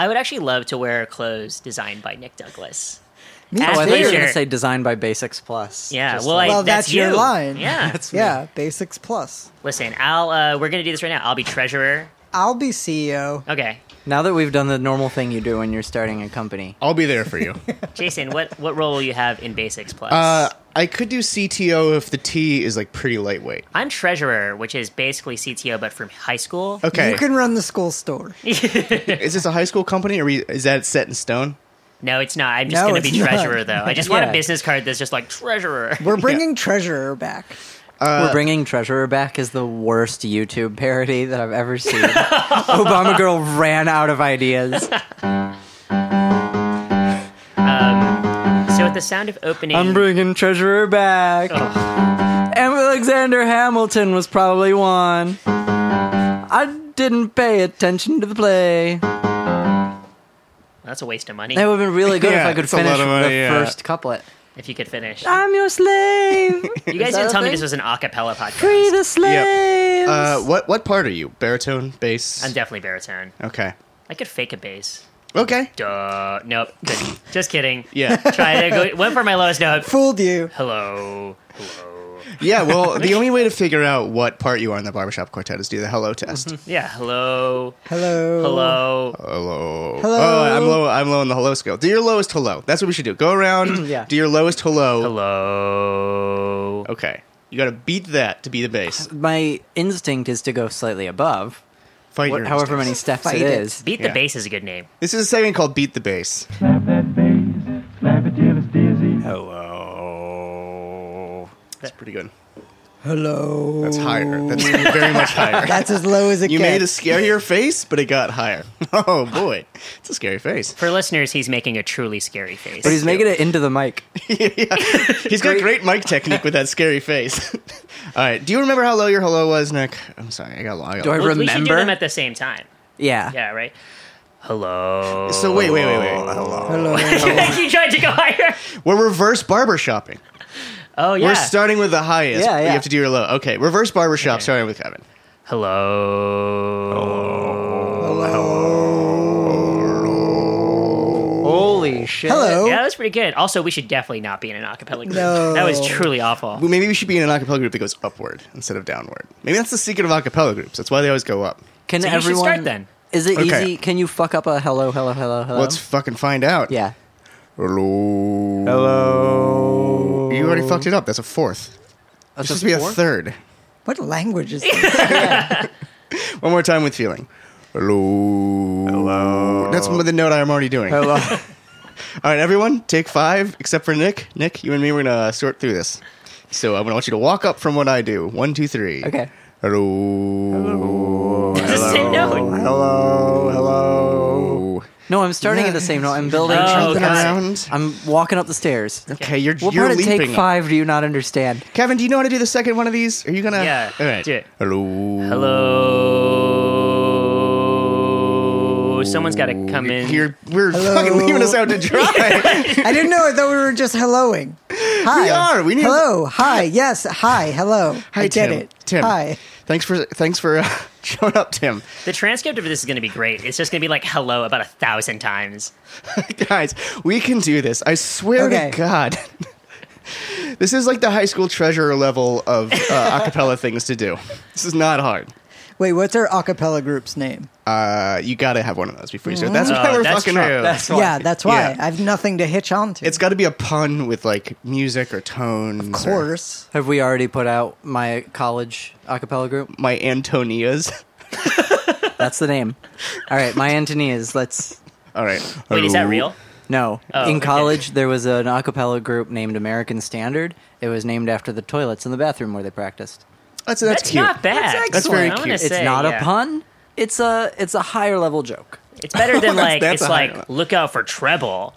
I would actually love to wear clothes designed by Nick Douglas. Me As too. Oh, I thought you were going to say designed by Basics Plus. Yeah, Just well, like- I, Well, that's, that's your you. line. Yeah, That's me. Yeah, basics plus. listen, I'll. Uh, we're gonna do this right now. I'll be treasurer. I'll be CEO. Okay, Now that we've done the normal thing you do when you're starting a company, I'll be there for you. Jason, what what role will you have in Basics Plus? Uh, I could do CTO if the T is like pretty lightweight. I'm treasurer, which is basically CTO but from high school. Okay, You can run the school store. is this a high school company or we- is that set in stone? No, it's not. I'm just No, gonna it's be not. treasurer though. I just want a Yeah. business card that's just like treasurer. We're bringing treasurer back. Uh, we're bringing Treasurer back is the worst YouTube parody that I've ever seen. Obama Girl ran out of ideas. the sound of opening, I'm bringing Treasurer back. And Alexander Hamilton was probably one. I didn't pay attention to the play. that's a waste of money. That would have been really good Yeah, if I could it's a lot finish money, the yeah. first couplet. If you could finish, I'm your slave. you guys Is didn't a tell me this was an a cappella podcast. Free the slaves. Uh, what what part are you? Baritone, bass? I'm definitely baritone. okay. I could fake a bass. Okay. Duh. Nope. Just kidding. Yeah. Try to go. Went for my lowest note. Fooled you. Hello. Hello. Yeah. Well, the only way to figure out what part you are in the barbershop quartet is do the hello test. Mm-hmm. Yeah. Hello. Hello. Hello. Hello. Hello. Oh, I'm low. I'm low on the hello scale. Do your lowest hello. That's what we should do. Go around. Yeah. Do your lowest hello. Hello. Okay. You got to beat that to be the bass. My instinct is to go slightly above, Fight what, your however many steps Fight it it. is. Beat the Yeah. bass is a good name. This is a segment called Beat the Bass. Slap that bass, slap it till it's dizzy. Hello. That's pretty good. Hello. That's higher. That's very much higher. That's as low as it you gets. made a scarier face, but it got higher. Oh boy, it's a scary face. For listeners, he's making a truly scary face. But he's making it into the mic. He's got great mic technique with that scary face. All right, do you remember how low your hello was, Nick? I'm sorry, I got long. I Do I long. Well, we should do them at the same time. Yeah. Yeah. Right. Hello. So wait, wait, wait, wait. Hello. Hello. you tried to go higher. We're reverse barber shopping. Oh yeah. We're starting with the highest. Yeah, yeah. You have to do your low. Okay, reverse barbershop Okay. starting with Kevin. Hello. Hello. Hello. Holy shit. Hello. Yeah, that was pretty good. Also, we should definitely not be in an acapella group. No. That was truly awful. Well, maybe we should be in an acapella group that goes upward instead of downward. Maybe that's the secret of acapella groups. That's why they always go up. Can So you everyone start then. Is it Okay. easy? Can you fuck up a hello, hello, hello, hello? Let's fucking find out. yeah. Hello. Hello. You already fucked it up. That's a fourth. That's This should be a fourth? third. What language is this? One more time with feeling. Hello. Hello. That's the note I'm already doing. Hello. All right, everyone, take five, except for Nick. Nick, you and me, we're gonna sort through this. So I'm gonna want you to walk up from what I do. One, two, three. Okay. Hello. It's the same note. Hello. Hello. No, I'm starting at the same note. I'm building. Oh, Jumping got it. around. I'm walking up the stairs. Okay, you're What you're part of leaping. take five do you not understand? Kevin, do you know how to do the second one of these? Are you gonna? Yeah, All right. do it. Hello. Hello. Someone's got to come in. You're we're Hello. fucking leaving us out to dry. I didn't know. I thought we were just helloing. Hi. We are. We need- Hello. Hi. Yes. Hi. Hello. Hi, I get Tim. it. Tim. Hi. thanks for thanks for uh, showing up, Tim. The transcript of this is going to be great. It's just going to be like hello about a thousand times. Guys, we can do this. I swear Okay. to God. this is like the high school treasurer level of uh, acapella things to do. This is not hard. Wait. What's our acapella group's name? Uh, you got to have one of those before you start. That's why Oh, we're that's fucking true. up. That's Yeah, that's why Yeah. I have nothing to hitch on to. It's got to be a pun with like music or tone. of course. Have we already put out my college a cappella group? my Antonias. That's the name. All right, my Antonias. Let's. All right. Wait, is that real? No. Oh, in okay. college, there was an a cappella group named American Standard. It was named after the toilets in the bathroom where they practiced. That's that's, That's cute. not bad. That's That's very I'm gonna cute. It's say, not yeah. a pun. It's a it's a higher level joke. It's better than That's- like that's it's like one. look out for treble.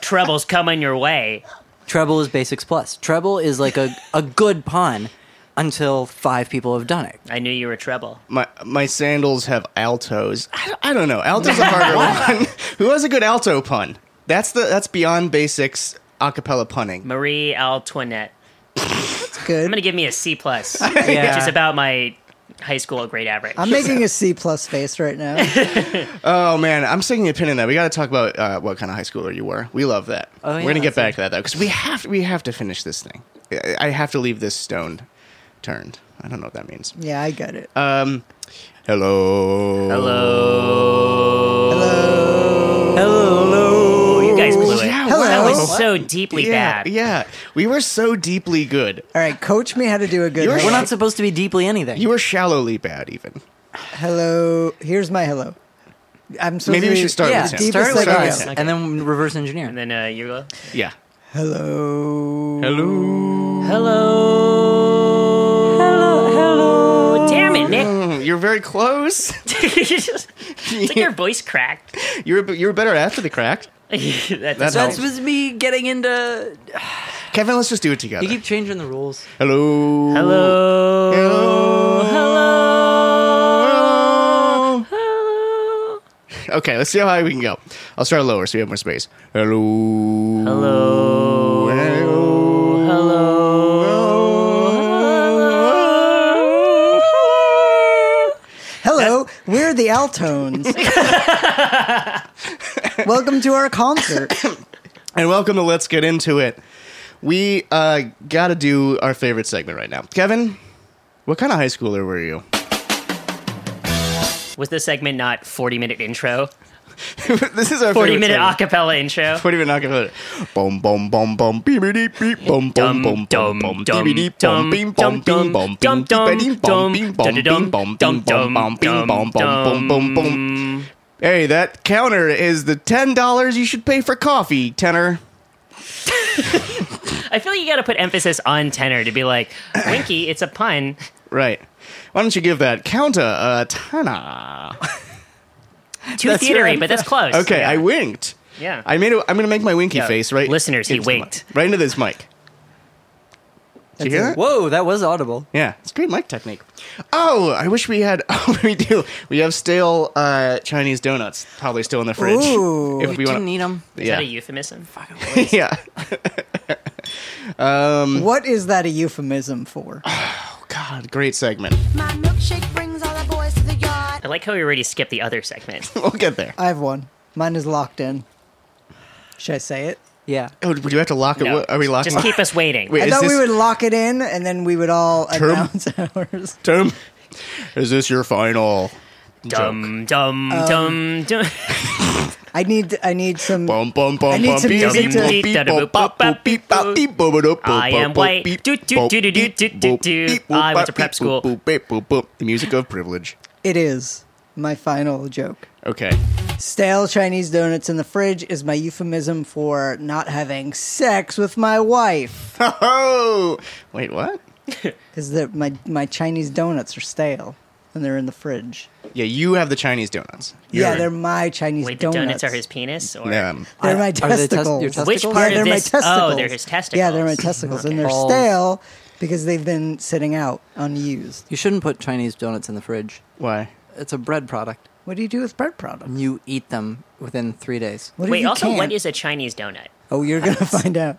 Treble's coming your way. Treble is basics plus. Treble is like a, a good pun until five people have done it. I knew you were treble. My my sandals have altos. I, I don't know. Alto's a harder one. Who has a good alto pun? That's the that's beyond basics acapella punning. Marie Antoinette. It's good. I'm gonna give me a C plus, Yeah. which is about my high school grade average. I'm making a C plus face right now. Oh man, I'm sticking a pin in that. We got to talk about uh, what kind of high schooler you were. We love that. Oh, We're gonna get back it. to that though, because we have we have to finish this thing. I I have to leave this stoned turned. I don't know what that means. Yeah, I get it. Um, hello. Hello. Hello. That was so deeply Yeah, bad. yeah. We were so deeply good. All right, coach me how to do a good. You were. We're not supposed to be deeply anything. You were shallowly bad, even. Hello. Here's my hello. I'm supposed Maybe to we should start yeah, with Tim. deepest start with I can us, go. And then reverse engineer. And then uh, you go. Yeah. Hello. Hello. Hello. Hello. Hello. Damn it, Nick. Mm, You're very close. it's like your voice cracked. You were you were better after the crack. That's That That's helps. was me getting into. Kevin, let's just do it together. You keep changing the rules. Hello. Hello. Hello. Hello. Hello. Okay, let's see how high we can go. I'll start lower so we have more space. Hello. Hello. Hello. Hello. Hello. Hello. Hello. We're the Altones. Welcome to our concert. And welcome to Let's Get Into It. We uh, got to do our favorite segment right now. Kevin, what kind of high schooler were you? Was this segment not 40 minute intro? this is our 40 minute segment. acapella intro? 40 minute acapella. Boom, boom, boom, boom, beep, beep, beep, boom, boom, boom, boom, boom, dum, beep, beep, dum, boom, beam, dum, boom, beam, boom, dum, beam, dum, beep, dum, beep, boom, beam, dum, boom, beam, dum, boom, boom, dum, beam, boom, boom, boom, boom, boom. dum. Hey, that counter is the $10 you should pay for coffee, tenor. I feel like you got to put emphasis on tenor to be like, Winky, it's a pun. Right. Why don't you give that counter a tenor? Too That's theatery, but that's close. Okay. I winked. Yeah. I made. A, I'm gonna make my winky Yeah. face right. Listeners, he into the winked. mic. right into this mic. Did you hear That's that? Whoa, that was audible. Yeah, it's great mic technique. Oh, I wish we had. Oh, we do. We have stale uh, Chinese donuts, probably still in the fridge. Ooh. if We we didn't want. need them. Is Yeah. that a euphemism? yeah. Um, What is that a euphemism for? Oh God, great segment. My milkshake brings all the boys to the yard. I like how we already skipped the other segment. We'll get there. I have one. Mine is locked in. Should I say it? Yeah. Oh, would you have to lock it? No, What, are we locking? Just keep us waiting. Wait, I is thought this we would lock it in and then we would all Term? announce ours. Tim? Is this your final? Dum dum Um, dum dum. I need I need some Bum, bum, bum, I need bum, some beep, music beep, to- boop, beep, boop, bop, boop, beep, bop, beep, boop, boop, boop, I am boop, white. beep, Do, do, boop, do, do, beep, do, do, boop, do. beep, I went to bop, prep beep, school. boop, boop, boop, boop. The music of privilege. It is my final joke. Okay. Stale Chinese donuts in the fridge is my euphemism for not having sex with my wife. Oh, wait, what? Because my, my Chinese donuts are stale and they're in the fridge. Yeah, you have the Chinese donuts. yeah, You're- they're my Chinese donuts. Wait, the donuts. donuts are his penis, or Um, They're I- my are they tes- testicles. your which part yeah, of they're this? my testicles. Oh, they're his testicles. Yeah, they're my testicles, and they're Balls. stale because they've been sitting out unused. You shouldn't put Chinese donuts in the fridge. Why? It's a bread product. What do you do with bread products? You eat them within three days. What if Wait, you also, what can't? is a Chinese donut? Oh, you're gonna find out.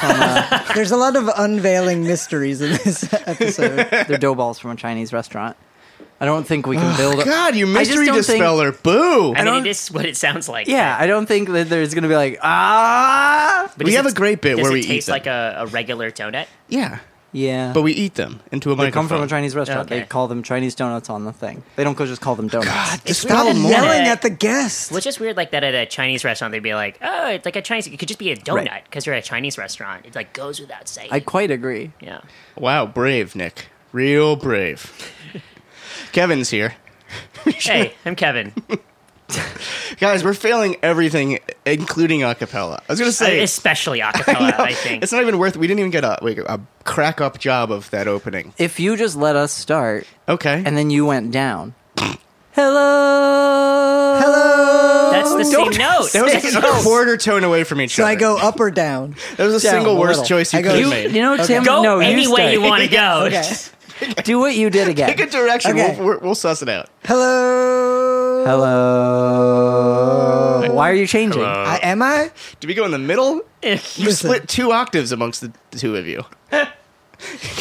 There's a lot of unveiling mysteries in this episode. They're dough balls from a Chinese restaurant. I don't think we can build. a- God, you just mystery don't think- dispeller. Boo! I, mean, it is what it sounds like. Yeah, I don't think that there's going to be like ah. But We have it- a great bit does where it we eat taste them. like a, a regular donut. Yeah, Yeah, but we eat them into a they microphone. come from a Chinese restaurant. Okay. They call them Chinese donuts on the thing. They don't go just call them donuts. God, It's dispel weird that- Yelling at the guests. Well, it's just weird like that at a Chinese restaurant. They'd be like, oh, it's like a Chinese. It could just be a donut Right. because you're at a Chinese restaurant. It like goes without saying. I quite agree. yeah. Wow, brave, Nick. Real brave. Kevin's here. Hey, I'm Kevin. Guys, we're failing everything, including acapella. I was going to Uh, say. especially acapella, I think. It's not even worth. We didn't even get a wait, a crack up job of that opening. If you just let us start Okay. and then you went down. Hello. Hello. That's the same note. that was like a quarter tone away from each So other. I go up or down. That was a Down single a worst little. choice you I go- could have You, made. you know, Tim. Go no, any you way start. you want to go. Okay. Do what you did again. Pick a direction. Okay. We'll, we'll, we'll suss it out. Hello. Hello. Why are you changing? Hello. I, am I? Do we go in the middle? You Listen. split two octaves amongst the, the two of you.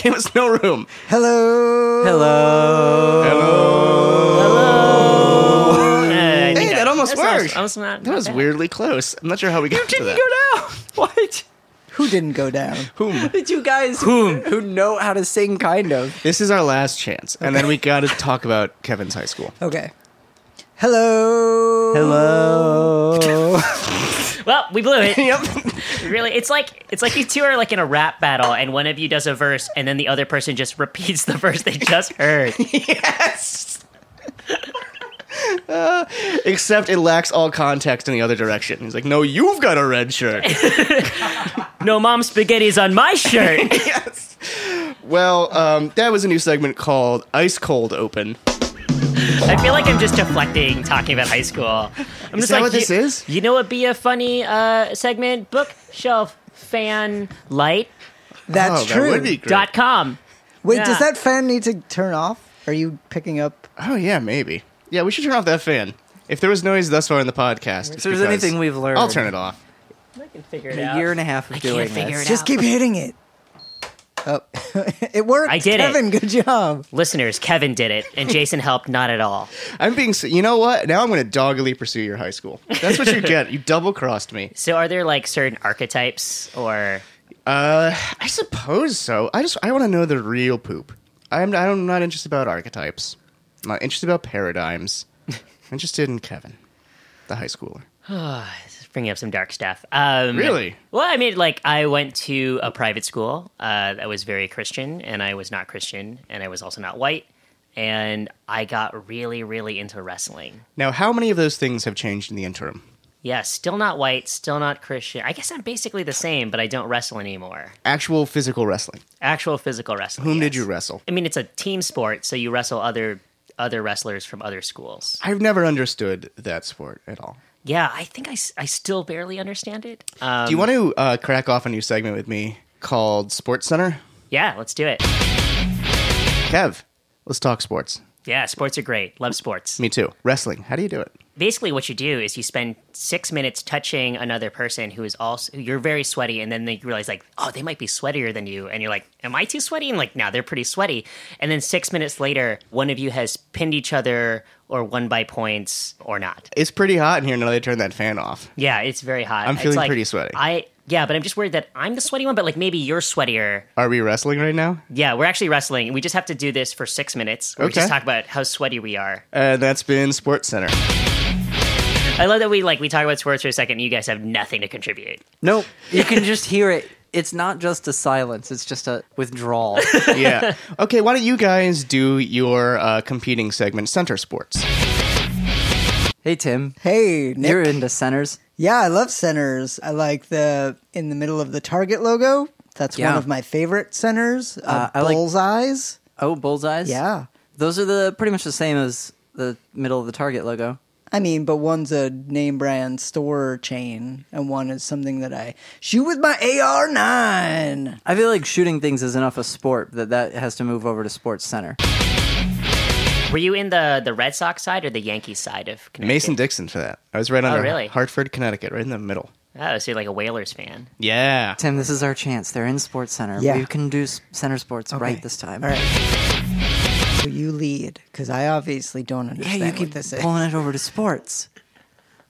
Give us no room. Hello. Hello. I think Hey, that almost that's worked. almost not- That was weirdly close. I'm not sure how we got to that. Go down. What? Who didn't go down? Whom? The two guys who, who know how to sing, kind of. This is our last chance, and then we got to talk about Kevin's high school. Okay. Hello. Hello. Well, we blew it. yep. Really, it's like it's like you two are like in a rap battle, and one of you does a verse, and then the other person just repeats the verse they just heard. yes. Uh, except it lacks all context in the other direction. He's like, "No, you've got a red shirt." no mom spaghetti's on my shirt. yes. Well, um, that was a new segment called Ice Cold Open. I feel like I'm just deflecting talking about high school. I'm just that like, what this is? You know what? Be a funny uh, segment. Bookshelf fan light That's oh, true. That would be great. dot com. Wait, Yeah. does that fan need to turn off? Are you picking up? Oh yeah, maybe. Yeah, we should turn off that fan. If there was noise thus far in the podcast, If there's anything we've learned, I'll turn it off. I can figure it in out. a year and a half of I can't doing figure this. it Just out. keep hitting it. Oh, it worked. I did it. Kevin, good job. Listeners, Kevin did it, and Jason helped not at all. I'm being. s- You know what? Now I'm going to doggedly pursue your high school. That's what you get. You double crossed me. So, are there like certain archetypes or? Uh, I suppose so. I just I want to know the real poop. I'm I'm not interested about archetypes. I'm not interested about paradigms. I'm interested in Kevin, the high schooler. bringing up some dark stuff. Um, Really? Well, I mean, like I went to a private school uh, that was very Christian, and I was not Christian, and I was also not white, and I got really, really into wrestling. Now, how many of those things have changed in the interim? Yeah, still not white, still not Christian. I guess I'm basically the same, but I don't wrestle anymore. Actual physical wrestling. Actual physical wrestling. Whom did you wrestle? I mean, it's a team sport, so you wrestle other other wrestlers from other schools. I've never understood that sport at all. Yeah, I think I, I still barely understand it. Um, Do you want to uh, crack off a new segment with me called Sports Center? Yeah, let's do it. Kev, let's talk sports. Yeah, sports are great. Love sports. Me too. Wrestling. How do you do it? Basically what you do is you spend six minutes touching another person who is also you're very sweaty and then they realize like oh they might be sweatier than you. And you're like am i too sweaty? And like now they're pretty sweaty. And then six minutes later one of you has pinned each other or won by points or not. It's pretty hot in here now they turn that fan off. yeah it's very hot. I'm feeling like- pretty sweaty. i yeah but i'm just worried that i'm the sweaty one but like maybe you're sweatier. Are we wrestling right now? yeah we're actually wrestling. We just have to do this for six minutes. Where we just talk about how sweaty we are. And that's been Sports Center. I love that we like we talk about sports for a second and you guys have nothing to contribute Nope. You can just hear it. It's not just a silence, it's just a withdrawal. yeah. Okay, why don't you guys do your uh, competing segment, Center Sports? hey, Tim. Hey, Nick. You're into centers. Yeah, I love centers. I like the in the middle of the Target logo. That's one of my favorite centers. Uh, Uh, I like- bullseyes. Oh, bullseyes? Yeah. Those are the pretty much the same as the middle of the Target logo. I mean, but one's a name brand store chain, and one is something that I shoot with my AR9. I feel like shooting things is enough a sport that that has to move over to Sports Center. Were you in the the Red Sox side or the Yankees side of Connecticut? Mason Dixon for that. I was right under Oh, really? Hartford, Connecticut, right in the middle. Oh, so you're like a Whalers fan. Yeah. Tim, this is our chance. They're in Sports Center. Yeah. We can do s- center sports Okay. right this time. All right. So you lead, because I obviously don't understand Yeah, understand you what keep this is. pulling it over to sports.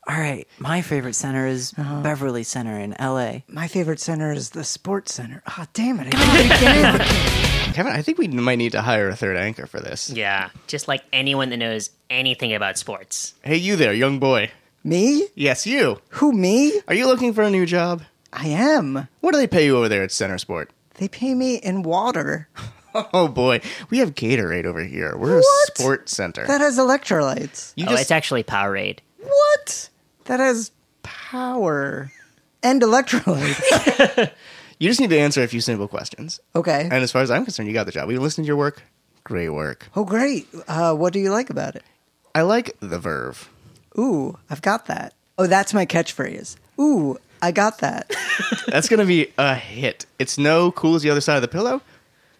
All right, my favorite center is Uh-huh. Beverly Center in LA. My favorite center is the sports center. Oh, damn it. I did it again. Kevin, I think we might need to hire a third anchor for this. Yeah, just like anyone that knows anything about sports. Hey, you there, young boy. me? Yes, you. Who, me? Are you looking for a new job? I am. What do they pay you over there at Center Sport? They pay me in water. Oh boy, we have Gatorade over here. We're What? a sports center. That has electrolytes. you oh, just it's actually Powerade. What? That has power and electrolytes. you just need to answer a few simple questions. Okay. And as far as I'm concerned, you got the job. We listened to your work. Great work. Oh, great. Uh, what do you like about it? I like the verve. Ooh, I've got that. Oh, that's my catchphrase. Ooh, I got that. That's gonna be a hit. It's no cool as the other side of the pillow,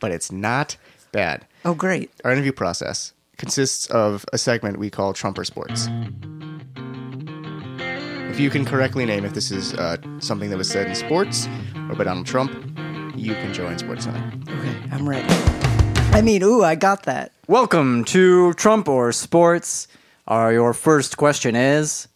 but it's not bad. Oh, great. Our interview process consists of a segment we call Trumper Sports. If you can correctly name if this is uh, something that was said in sports or by Donald Trump, you can join Sports Center. Okay, I'm ready. I mean, ooh, I got that. Welcome to Trump or Sports. Uh, your first question is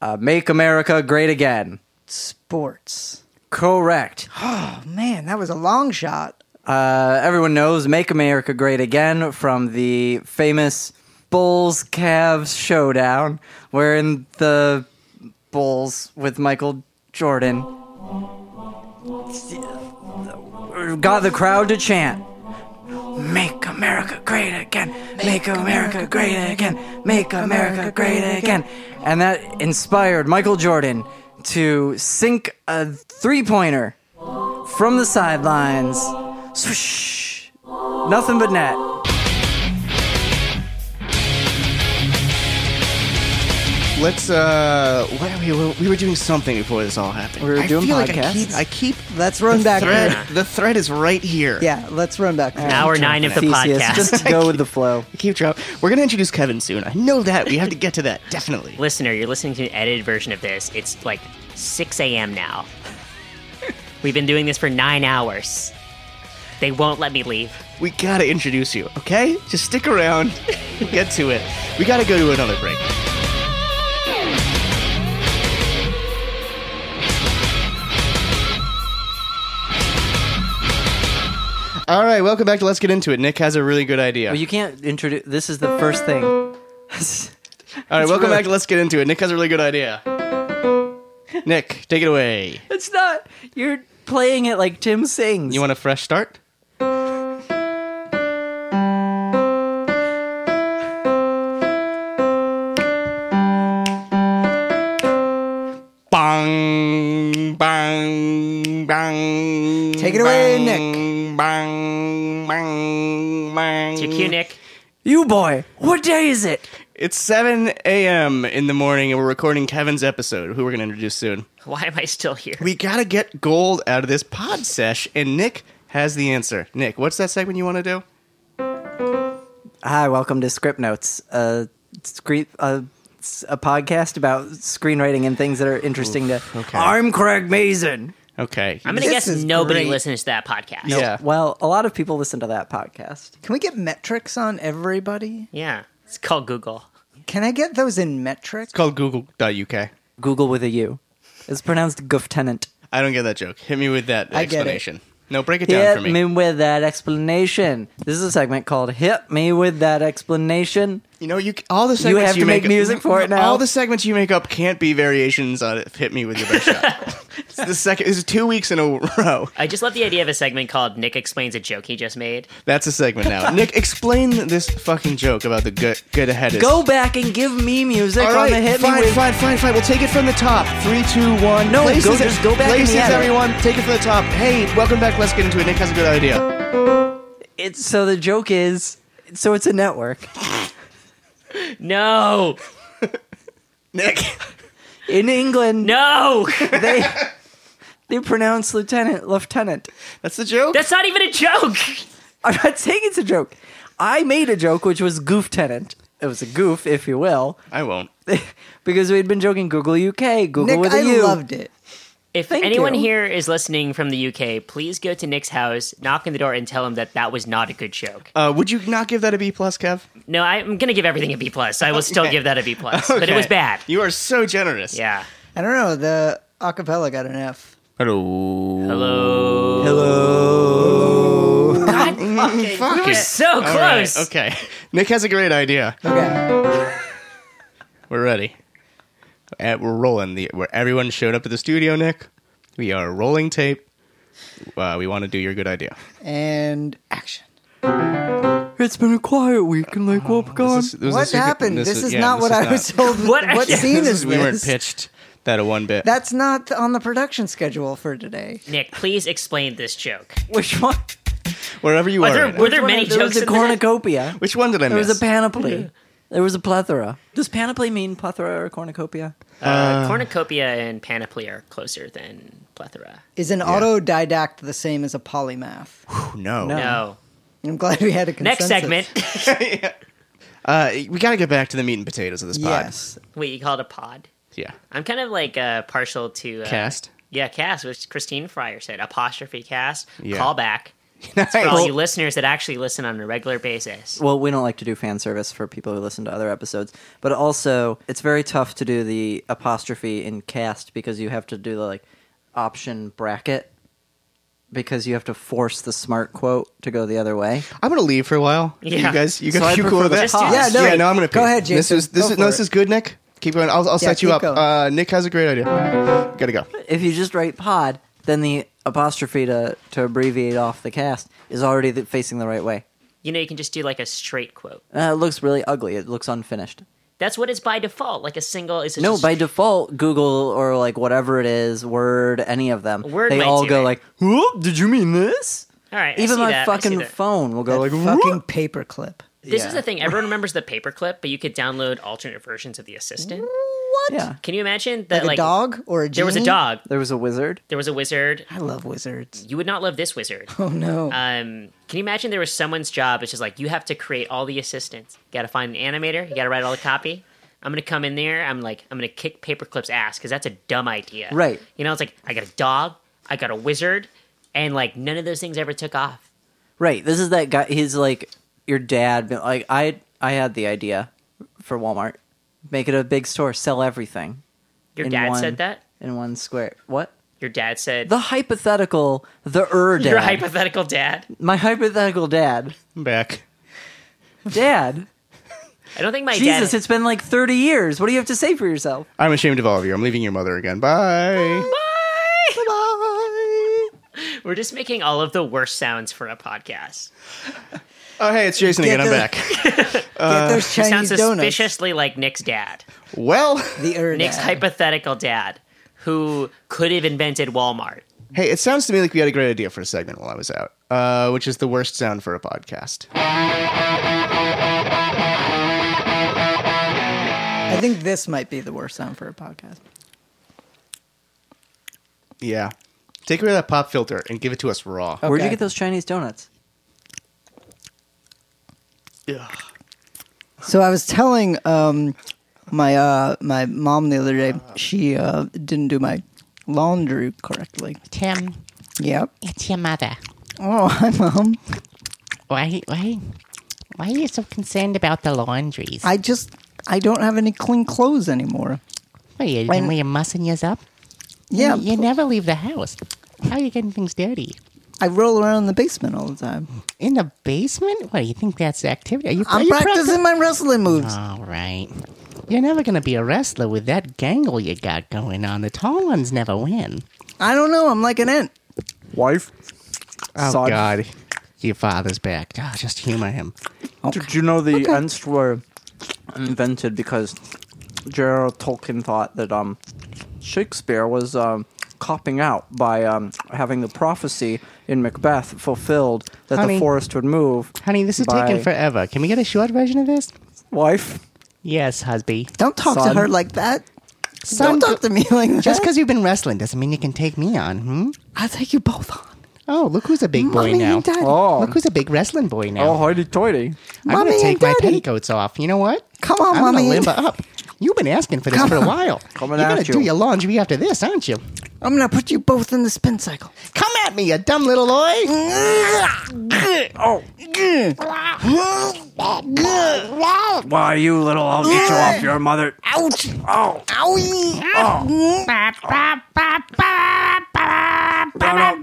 uh, Make America Great Again. Sports. Correct. Oh man, that was a long shot. Uh, everyone knows Make America Great Again from the famous Bulls Cavs showdown, wherein the Bulls with Michael Jordan got the crowd to chant. Make America great again. Make America great again. Make America great again. And that inspired Michael Jordan to sink a three pointer from the sidelines. Swoosh. Nothing but net. Let's. uh what are we, we were doing something before this all happened. We were I doing feel Like I podcasts. keep. I keep Let's run the back. thread. The thread is right here. Yeah, let's run back. through. Hour nine of the Theseus, podcast. just go with the flow. I keep drop. We're gonna introduce Kevin soon. I know that. We have to get to that definitely. Listener, you're listening to an edited version of this. It's like 6 a.m. now. We've been doing this for nine hours. They won't let me leave. We gotta introduce you. Okay, just stick around. We'll get to it. We gotta go to another break. All right, welcome back to Let's Get Into It. Nick has a really good idea. Well, you can't introduce. This is the first thing. All right, welcome really- back to Let's Get Into It. Nick has a really good idea. Nick, take it away. it's not. You're playing it like Tim sings. You want a fresh start? Bang, bang, bang. Take it away, bang, Bang, bang, bang. It's your cue, Nick. you boy. What day is it? It's 7 a.m. in the morning, and we're recording Kevin's episode, who we're going to introduce soon. Why am I still here? We got to get gold out of this pod sesh, and Nick has the answer. Nick, what's that segment you want to do? Hi, welcome to Script Notes, a screen, a, a podcast about screenwriting and things that are interesting to. okay. I'm Craig Mazin. Okay. I'm going to This guess is nobody great. listens to that podcast. Yeah. Well, a lot of people listen to that podcast. Can we get metrics on everybody? Yeah. It's called Google. Can I get those in metric? It's called Google.uk. Google with a U. It's pronounced Guftenant. I don't get that joke. Hit me with that I get it. explanation. No, break it down Hit for me. me with that explanation. This is a segment called "Hit Me with That Explanation." You know, you all the segments you have to make make music for it now? All the segments you make up can't be variations on it. Hit me with your best shot. It's the second. This is two weeks in a row. I just love the idea of a segment called Nick Explains a Joke He Just Made. That's a segment now. Nick, explain this fucking joke about the good good ahead. Is. Go back and give me music All on right, the Hit fine, Me with. fine, fine, fine. We'll take it from the top. Three, two, one. No, places, go- just go back in the Places, edit. everyone. Take it from the top. Hey, welcome back. Let's get into it. Nick has a good idea. It's so the joke is so it's a network. No! Nick, In England, No! they they pronounce lieutenant lieutenant. that's the joke. That's not even a joke! I'm not saying it's a joke. I made a joke which was goof tenant. It was a goof, if you will, I won't. because we'd been joking Google UK, Google Nick, with a I U. loved it. If Thank anyone you. here is listening from the UK, please go to Nick's house, knock on the door, and tell him that that was not a good joke. Uh, would you not give that a B plus, Kev? No, I'm going to give everything a B plus. I will still give that a B plus, but it was bad. You are so generous. Yeah. I don't know. The acapella got an F. Hello. Hello. Hello. God, fucking, Fuck we were it. so All right, close. okay. Nick has a great idea. Okay. We're ready. Uh, we're rolling. The where everyone showed up to the studio. Nick, we are rolling tape. Uh, we want to do your good idea. and action. It's been a quiet week in Lake Wobegon. This is- this was What secret- happened? This, is yeah, not what I was told. What- What, yeah, scene This is is- we weren't pitched that a one bit. That's not on the production schedule for today. Nick, please explain this joke. Which one? Wherever you Were are. there- right now. were there Which one? many there jokes was a in that? cornucopia. Which one did I There miss? was a panoply. There was a plethora. Does panoply mean plethora or cornucopia? Uh, cornucopia and panoply are closer than plethora. Is an autodidact the same as a polymath? no. No. No. I'm glad we had a Next consensus. segment. Uh, we got to get back to the meat and potatoes of this pod. Yes. Wait, you call it a pod? Yeah. I'm kind of like uh, partial to uh, Cast. Yeah, cast, which Christine Fryer said. Apostrophe cast. Yeah. Call back. Nice. For all you listeners that actually listen on a regular basis. Well, we don't like to do fan service for people who listen to other episodes, but also it's very tough to do the apostrophe in cast because you have to do the like option bracket because you have to force the smart quote to go the other way. I'm gonna leave for a while. Yeah. You guys, you So guys, I you cool prefer with that? Yeah, no, yeah, no, I'm gonna. Go pee. ahead, This Jason. is this Go is no, this it. is good, Nick. Keep going. I'll, I'll Yeah, set you up. Uh, Nick has a great idea. Gotta go. If you just write pod, then the apostrophe to to abbreviate off the cast is already the, facing the right way. You know, you can just do like a straight quote. Uh, it looks really ugly. It looks unfinished. That's what it's by default. Like a single is No, just by default, Google or like whatever it is, Word, any of them, Word they all go it. like, "Whoop, "Did you mean this?" All right, I Even see my that, fucking phone will go That like, fucking "Whoop." paperclip. This Yeah. is the thing. Everyone remembers the paperclip, but you could download alternate versions of the assistant. What? Yeah, Can you imagine that? Like, a dog or a genie? There was a dog. there was a wizard. There was a wizard. I love wizards. You would not love this wizard. Oh no. Um, can you imagine there was someone's job? It's just like you have to create all the assistants. You got to find an animator. You got to write all the copy. I'm gonna come in there. I'm like, I'm gonna kick Paperclip's ass because that's a dumb idea. Right. You know, it's like I got a dog, I got a wizard, and like none of those things ever took off. Right. This is that guy. He's like your dad. but, Like I, I had the idea for Walmart. Make it a big store. Sell everything Your dad one- said that. in one square. What? Your dad said The hypothetical, the er dad. your hypothetical dad. My hypothetical dad. I'm back. Dad. I don't think my Jesus, dad. it's been like thirty years. What do you have to say for yourself? I'm ashamed of all of you. I'm leaving your mother again. Bye. Bye. Bye. We're just making all of the worst sounds for a podcast. Oh, hey, it's Jason Get again. I'm back. Get those You sound Chinese donuts. suspiciously like Nick's dad. Well, The Nick's dad. hypothetical dad, who could have invented Walmart. hey, it sounds to me like we had a great idea for a segment while I was out, uh, which is the worst sound for a podcast. I think this might be the worst sound for a podcast. Yeah. Take away that pop filter and give it to us raw. Where'd you Okay. get those Chinese donuts? Ugh. So I was telling um, my uh, my mom the other day she uh, didn't do my laundry correctly. Tim, Yep. it's your mother. Oh, hi, mom. Why, why, why are you so concerned about the laundries? I just I don't have any clean clothes anymore. What, you, when- were you mussing yours up? Yeah, You, you never leave the house. How are you getting things dirty? I roll around in the basement all the time. In the basement? What, do you think that's activity? Are you, I'm you practicing my wrestling moves. All right. You're never going to be a wrestler with that gangle you got going on. The tall ones never win. I don't know. I'm like an ant. Wife. Oh, Son. God. Your father's back. Oh, just humor him. Did you know the Ents were invented because J.R.R. Tolkien thought that um, Shakespeare was um, copping out by um, having the prophecy in Macbeth fulfilled that Honey. the forest would move. Honey, this is by- taking forever. Can we get a short version of this? Wife. Yes, husby. Don't talk Son. to her like that. Son, don't talk to me like that. Just because you've been wrestling doesn't mean you can take me on, hmm? I'll take you both on. Oh, look who's a big boy Mommy now. and Daddy. Oh, Look who's a big wrestling boy now. oh, hoity-toity. I'm Mommy gonna take and my Daddy. petticoats off. You know what? Come on, I'm Mommy gonna and- limber up. You've been asking for this Come for a on. while. Coming You're at gonna you. do your laundry after this, aren't you? I'm gonna put you both in the spin cycle. Come at me, you dumb little boy. Why, you little, I'll get you off your mother. Ouch! Oh! Owie! Oh. Nailed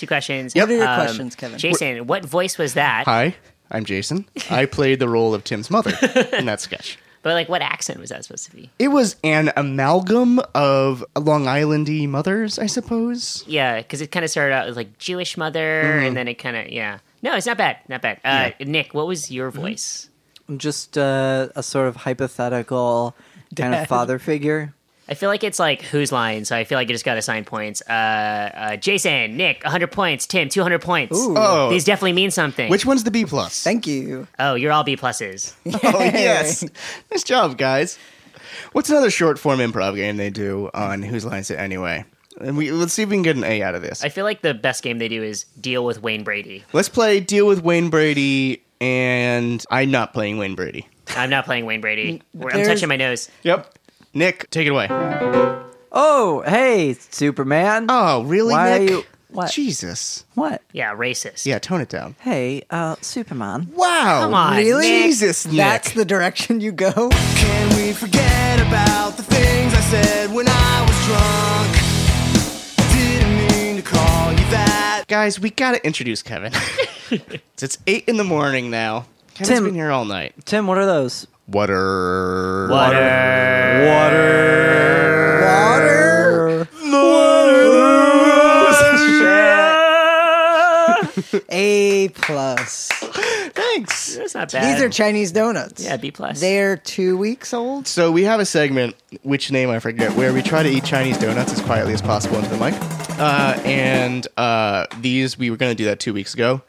Two questions. What are your Um, questions, Kevin? Jason, what voice was that? Hi, I'm Jason. I played the role of Tim's mother in that sketch. But like, what accent was that supposed to be? It was an amalgam of Long Islandy mothers, I suppose. Yeah, because it kind of started out as like Jewish mother, Mm-hmm. and then it kind of yeah. No, it's not bad. Not bad. Uh, Nick, what was your Mm-hmm. voice? Just uh, a sort of hypothetical kind Dad. of father figure. I feel like it's like whose line, so I feel like you just got assigned points. Uh, uh, Jason, Nick, 100 points. Tim, 200 points. Ooh. Oh, These definitely mean something. which one's the B plus? Thank you. Oh, you're all B pluses. Oh yes, nice job, guys. What's another short form improv game they do on Whose Line Is It Anyway? And we let's see if we can get an A out of this. I feel like the best game they do is deal with Wayne Brady. Let's play deal with Wayne Brady, and I'm not playing Wayne Brady. I'm not playing Wayne Brady. I'm there's- touching my nose. Yep. Nick, take it away. Oh, hey, Superman. Oh, really, Why are you- what? Jesus. What? Yeah, racist. Yeah, tone it down. Hey, uh, Superman. Wow. Come on, Really? Jesus, Nick. That's the direction you go. Can we forget about the things I said when I was drunk? Didn't mean to call you that. Guys, we gotta introduce Kevin. it's eight in the morning now. Kevin's Tim. been here all night. Tim, what are those? Water. Water. Water. Water. Water. A plus. Thanks. That's not bad. These are Chinese donuts. yeah, B plus. They're two weeks old. So we have a segment, which name I forget, where we try to eat Chinese donuts as quietly as possible into the mic. Uh, and uh, these we were going to do that two weeks ago,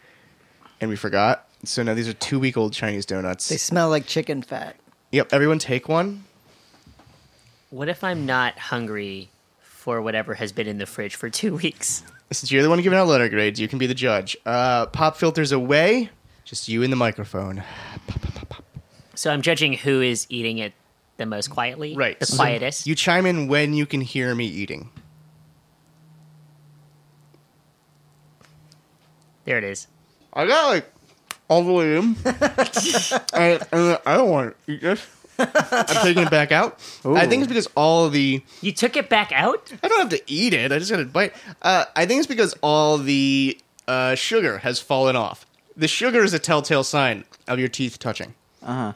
and we forgot. So now these are two week old Chinese donuts. They smell like chicken fat. Yep, everyone take one. What if I'm not hungry for whatever has been in the fridge for two weeks? Since you're the one giving out letter grades, you can be the judge. Uh, pop filters away. Just you and the microphone. So I'm judging who is eating it the most quietly. Right. The So quietest. You chime in when you can hear me eating. there it is. I got like all the way in. and, and I don't want to eat this. I'm taking it back out. I think it's because all the You took it back out? I don't have to eat it. I just got to bite. Uh, I think it's because all the uh, sugar has fallen off. The sugar is a telltale sign of your teeth touching. Uh huh.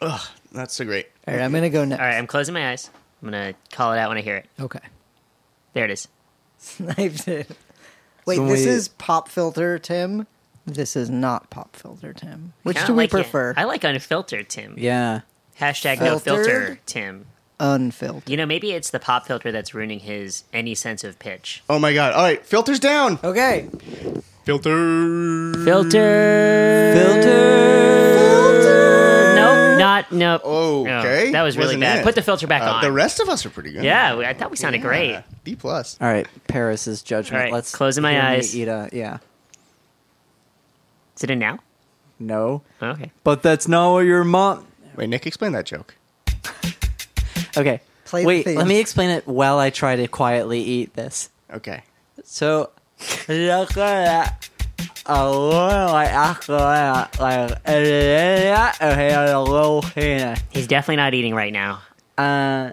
Ugh, that's so great. All right, I'm gonna go next. All right, I'm closing my eyes. I'm going to call it out when I hear it. Okay. There it is. Sniped it. Wait, So this we- is pop filter Tim. This is not pop filter Tim. Which do we like it. prefer? I like unfiltered, Tim. Yeah. Hashtag no Filtered? filter, Tim. Unfiltered. You know, maybe it's the pop filter that's ruining his any sense of pitch. Oh my god! All right, filters down. Okay. Filter. Filter. Filter. Filter Nope, not nope. Oh, No, okay. that was really Wasn't bad. it. Put the filter back Uh, on. the rest of us are pretty good. yeah, we- I thought we sounded great. Yeah, D plus. All right, Paris's judgment. All right, Let's closing my hear me eyes. Eat a, yeah. Is it in now? No. Oh, okay. But that's not what your mom. Wait, Nick, explain that joke. Okay. Play the Wait, theme. let me explain it while I try to quietly eat this. Okay. So, look at a little like like okay, a little penis. He's definitely not eating right now. Uh,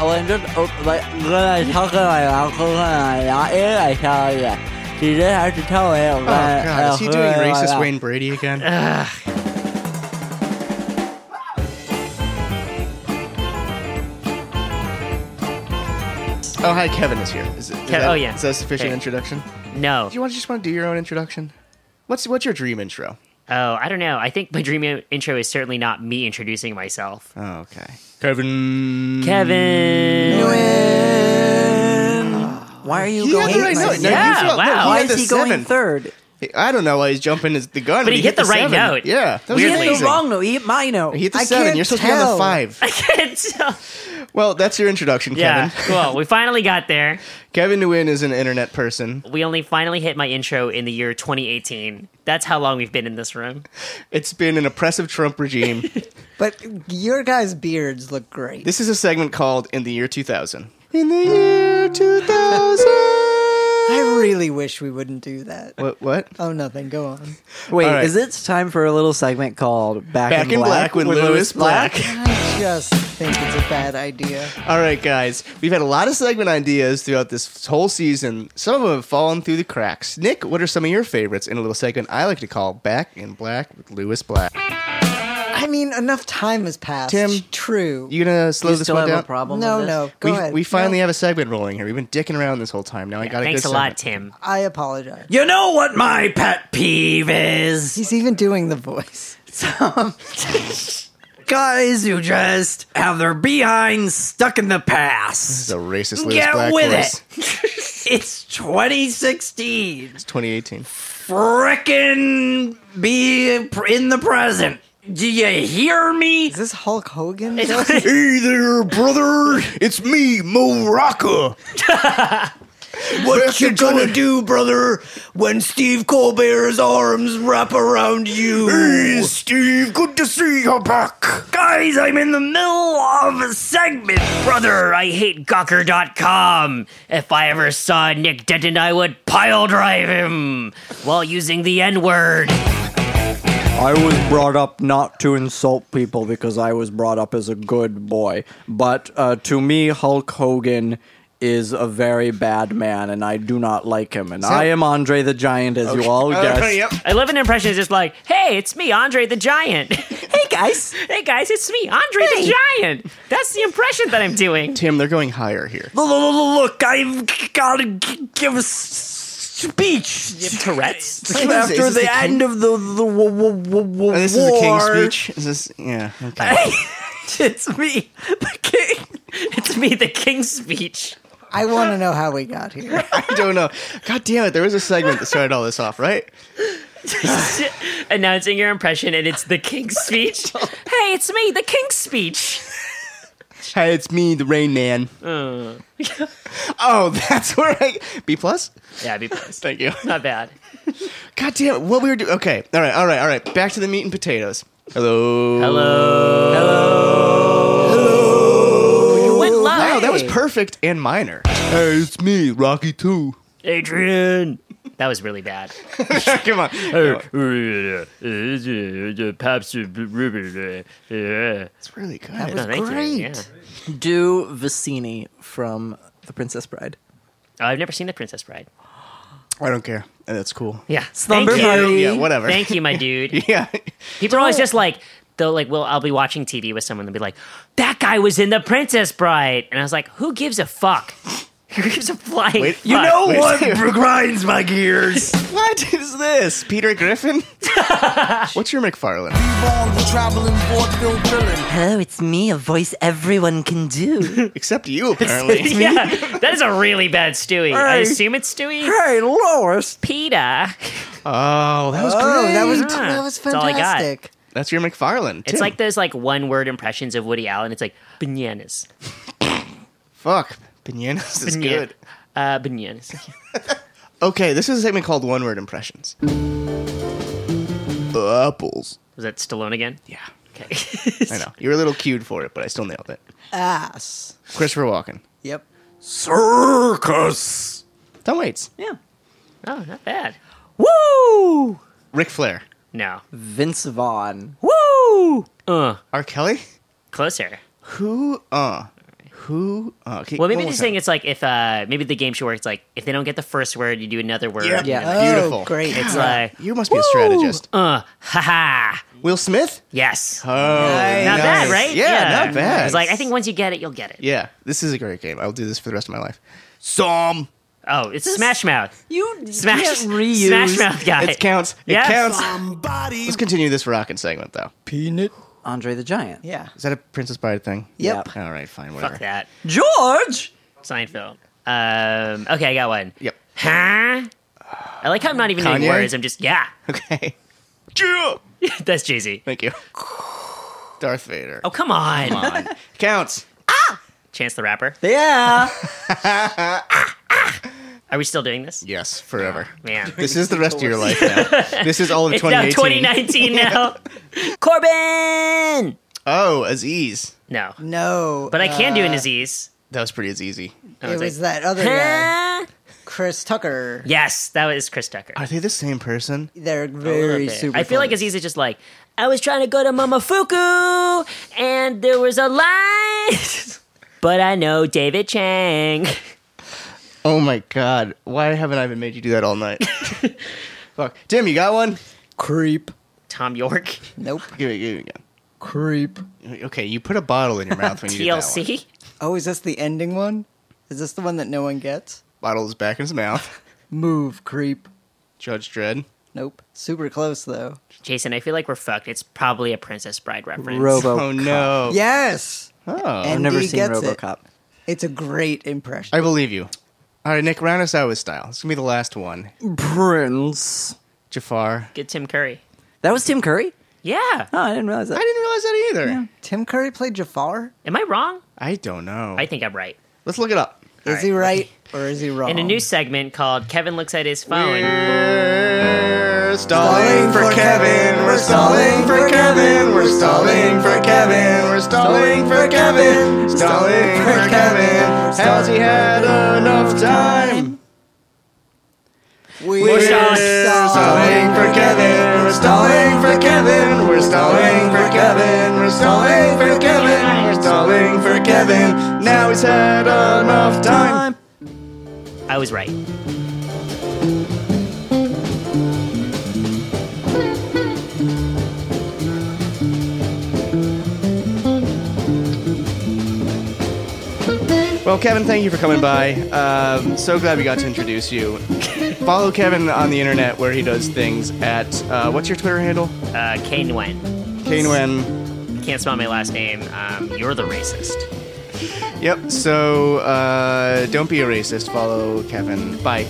when just like when I talk about alcohol and I eat, I tell you. You just have to tell me. Oh god, is he doing racist Wayne Brady again? Oh, hi, Kevin is here. Is, it, is Kev- that, oh, yeah. Is that a sufficient Hey. introduction? No. Do you want to just want to do your own introduction? What's what's your dream intro? Oh, I don't know. I think my dream i- intro is certainly not me introducing myself. Oh, okay. Kevin. Kevin. Why are you He going? the right note. No, Yeah, you felt- wow. he Why is the he going third? I don't know why he's jumping his, the gun, But he hit the right seven. note. Yeah, that was He hit the wrong note. He hit my note. He hit the I seven. You're supposed to be on the five. I can't tell. Well, that's your introduction, Yeah, Kevin. cool. We finally got there. Kevin Nguyen is an internet person. We only finally hit my intro in the year 2018. That's how long we've been in this room. It's been an oppressive Trump regime. But your guys' beards look great. this is a segment called "In the Year 2000." In the year 2000. I really wish we wouldn't do that. What? What? Oh, nothing. Go on. Wait, All right. is it time for a little segment called Back, Back in Black with Lewis Black. I just think it's a bad idea. All right, guys. We've had a lot of segment ideas throughout this whole season. Some of them have fallen through the cracks. Nick, what are some of your favorites in a little segment I like to call "Back in Black with Lewis Black"? I mean, enough time has passed. Tim, True. You gonna slow You this still one have down? a problem no, with this? no. Go we, ahead. we finally No, have a segment rolling here. We've been dicking around this whole time. Now I got to. Thanks a a lot. Tim. I apologize. You know what my pet peeve is? He's even doing the voice. Guys who just have their behinds stuck in the past. This past. is a racist Lewis Get Black with voice. it. It's 2016. It's 2018. Frickin' be in the present. Do you hear me? Is this Hulk Hogan? Hey there, brother. It's me, Mo Rocca. What you gonna do, brother, when Steve Colbert's arms wrap around you? Hey, Steve. Good to see you back. Guys, I'm in the middle of a segment. Brother, I hate Gawker.com. If I ever saw Nick Denton, I would pile drive him while using the N word. I was brought up not to insult people because I was brought up as a good boy. But uh, to me, Hulk Hogan is a very bad man, and I do not like him. And I am Andre the Giant, as you all guessed. yep. I love an impression is just like, hey, it's me, Andre the Giant. Hey guys, hey guys, it's me, Andre the Giant. That's the impression that I'm doing. Tim, they're going higher here. look, I've got to give a speech Tourette's. Is after this the, the end of the the w- w- w- Oh, this is a king speech. Is this? Yeah. Okay. it's me, the king. It's me, the King's speech. I want to know how we got here. I don't know. God damn it! There was a segment that started all this off, right? Announcing your impression, and it's the King's speech. hey, it's me, the King's speech. Hey, it's me, the Rain Man. Uh, Oh, that's where I B plus. yeah, be pleased. Thank you. Not bad. God damn it! What we were doing? Okay. All right. All right. All right. Back to the meat and potatoes. Hello. Hello. Hello. You went live. Wow, that was perfect and minor. Hey, it's me, Rocky Two. Adrian. That was really bad. Come on. Paps. It's really good. That was great. Do Vizzini from The Princess Bride. Oh, I've never seen The Princess Bride. I don't care. Uh, that's cool. Yeah. Slumber Thank you. Party. Yeah. Whatever. Thank you, my dude. yeah. People are always just like, they'll like, well, I'll be watching TV with someone and be like, that guy was in The Princess Bride. And I was like, who gives a fuck? Who gives flying Wait, fuck? you know Wait, What wait. grinds my gears? What is this? Peter Griffin? What's your MacFarlane? Long the traveling vaudeville villain. Hello, it's me, a voice everyone can do. Except you, apparently. yeah, that is a really bad Stewie. I assume it's Stewie. hey, Lois. Peter. oh, that was Oh, great. that was Yeah. that was That's all I got. fantastic. That's your MacFarlane. It's Tim. like those like one word impressions of Woody Allen. It's like bananas. fuck. Bananas is Bana- good. Uh, bananas. Okay, this is a segment called One Word Impressions. Apples. Was that Stallone again? Yeah. Okay. I know. You were a little cued for it, but I still nailed it. Ass. Christopher Walken. Yep. Circus. Tom Waits. Yeah. oh, not bad. Woo! Ric Flair. No. Vince Vaughn. Woo! Uh, R. Kelly? closer. Who? Uh. Who? Uh, okay, Well, maybe one more this it's like if uh maybe the game should work. It's like if they don't get the first word, you do another word. Yeah. Yeah. Oh, Beautiful. great. It's like You must be a strategist. uh, haha. Will Smith? Yes. Oh, not bad, right? Yeah, not bad. It's like I think once you get it, you'll get it. Yeah, this is a great game. I'll do this for the rest of my life. Some. Oh, it's Smash Mouth. You Smash can't reuse. Smash Mouth guy. It counts. It Yes. counts. Somebody. Let's continue this rockin' segment, though. Peanut. Andre the Giant. Yeah. Is that a Princess Bride thing? Yep. All right, fine, whatever. Fuck that. George! Seinfeld. Um, okay, I got one. Yep. Huh? I like how I'm not even doing Kanye? words. I'm just yeah. Okay. Yeah. That's Jay Z. Thank you. Darth Vader. Oh come on. Come on. Counts. Ah! Chance the Rapper. Yeah. Are we still doing this? Yes, forever. Man. This is the rest of your life now. This is all of It's now 2018. 2019 now. Corbin. Oh, Aziz. No, No. but I can do an uh, Aziz. That was pretty easy. I It was was like, that other guy, huh? Chris Tucker. Yes, that was Chris Tucker. Are they the same person? They're very bit. super. I feel like close. Aziz is just like I was trying to go to Momofuku, and there was a line, but I know David Chang. Oh my god. Why haven't I even made you do that all night? Fuck. Tim, you got one? creep. Thom Yorke, Nope. Give it, give it again. Creep. Okay, you put a bottle in your mouth when you did that one. TLC. Oh, is this the ending one? Is this the one that no one gets? Bottle is back in his mouth. Move, creep. Judge Dredd. Nope. Super close though. Jason, I feel like we're fucked. It's probably a Princess Bride reference. Robo. Oh no. Yes. Oh. And- I've never seen gets it. RoboCop. It's a great impression. I believe you. All right, Nick, round us out with style. This is gonna be the last one. Prince. Jafar. Get Tim Curry. That was Tim Curry. Yeah. Oh, I didn't realize that. I didn't realize that either. Tim Curry played Jafar. Am I wrong? I don't know. I think I'm right. Let's look it up. Is he right or is he wrong? In a new segment called Kevin Looks at His Phone. We're stalling for Kevin. We're stalling for Kevin. We're stalling for Kevin. We're stalling for Kevin. Stalling for Kevin. Has he had enough time? We're stalling for Kevin. We're stalling for Kevin. We're stalling for Kevin. We're stalling for Kevin. We're stalling for Kevin. Now he's had enough time. I was right. Well, Kevin, thank you for coming by. Um, so glad we got to introduce you. Follow Kevin on the internet where he does things at uh, what's your Twitter handle? Uh, Kane Wen. Kane Wen. Can't spell my last name. Um, you're the racist. Yep. So uh, don't be a racist. Follow Kevin. Bye.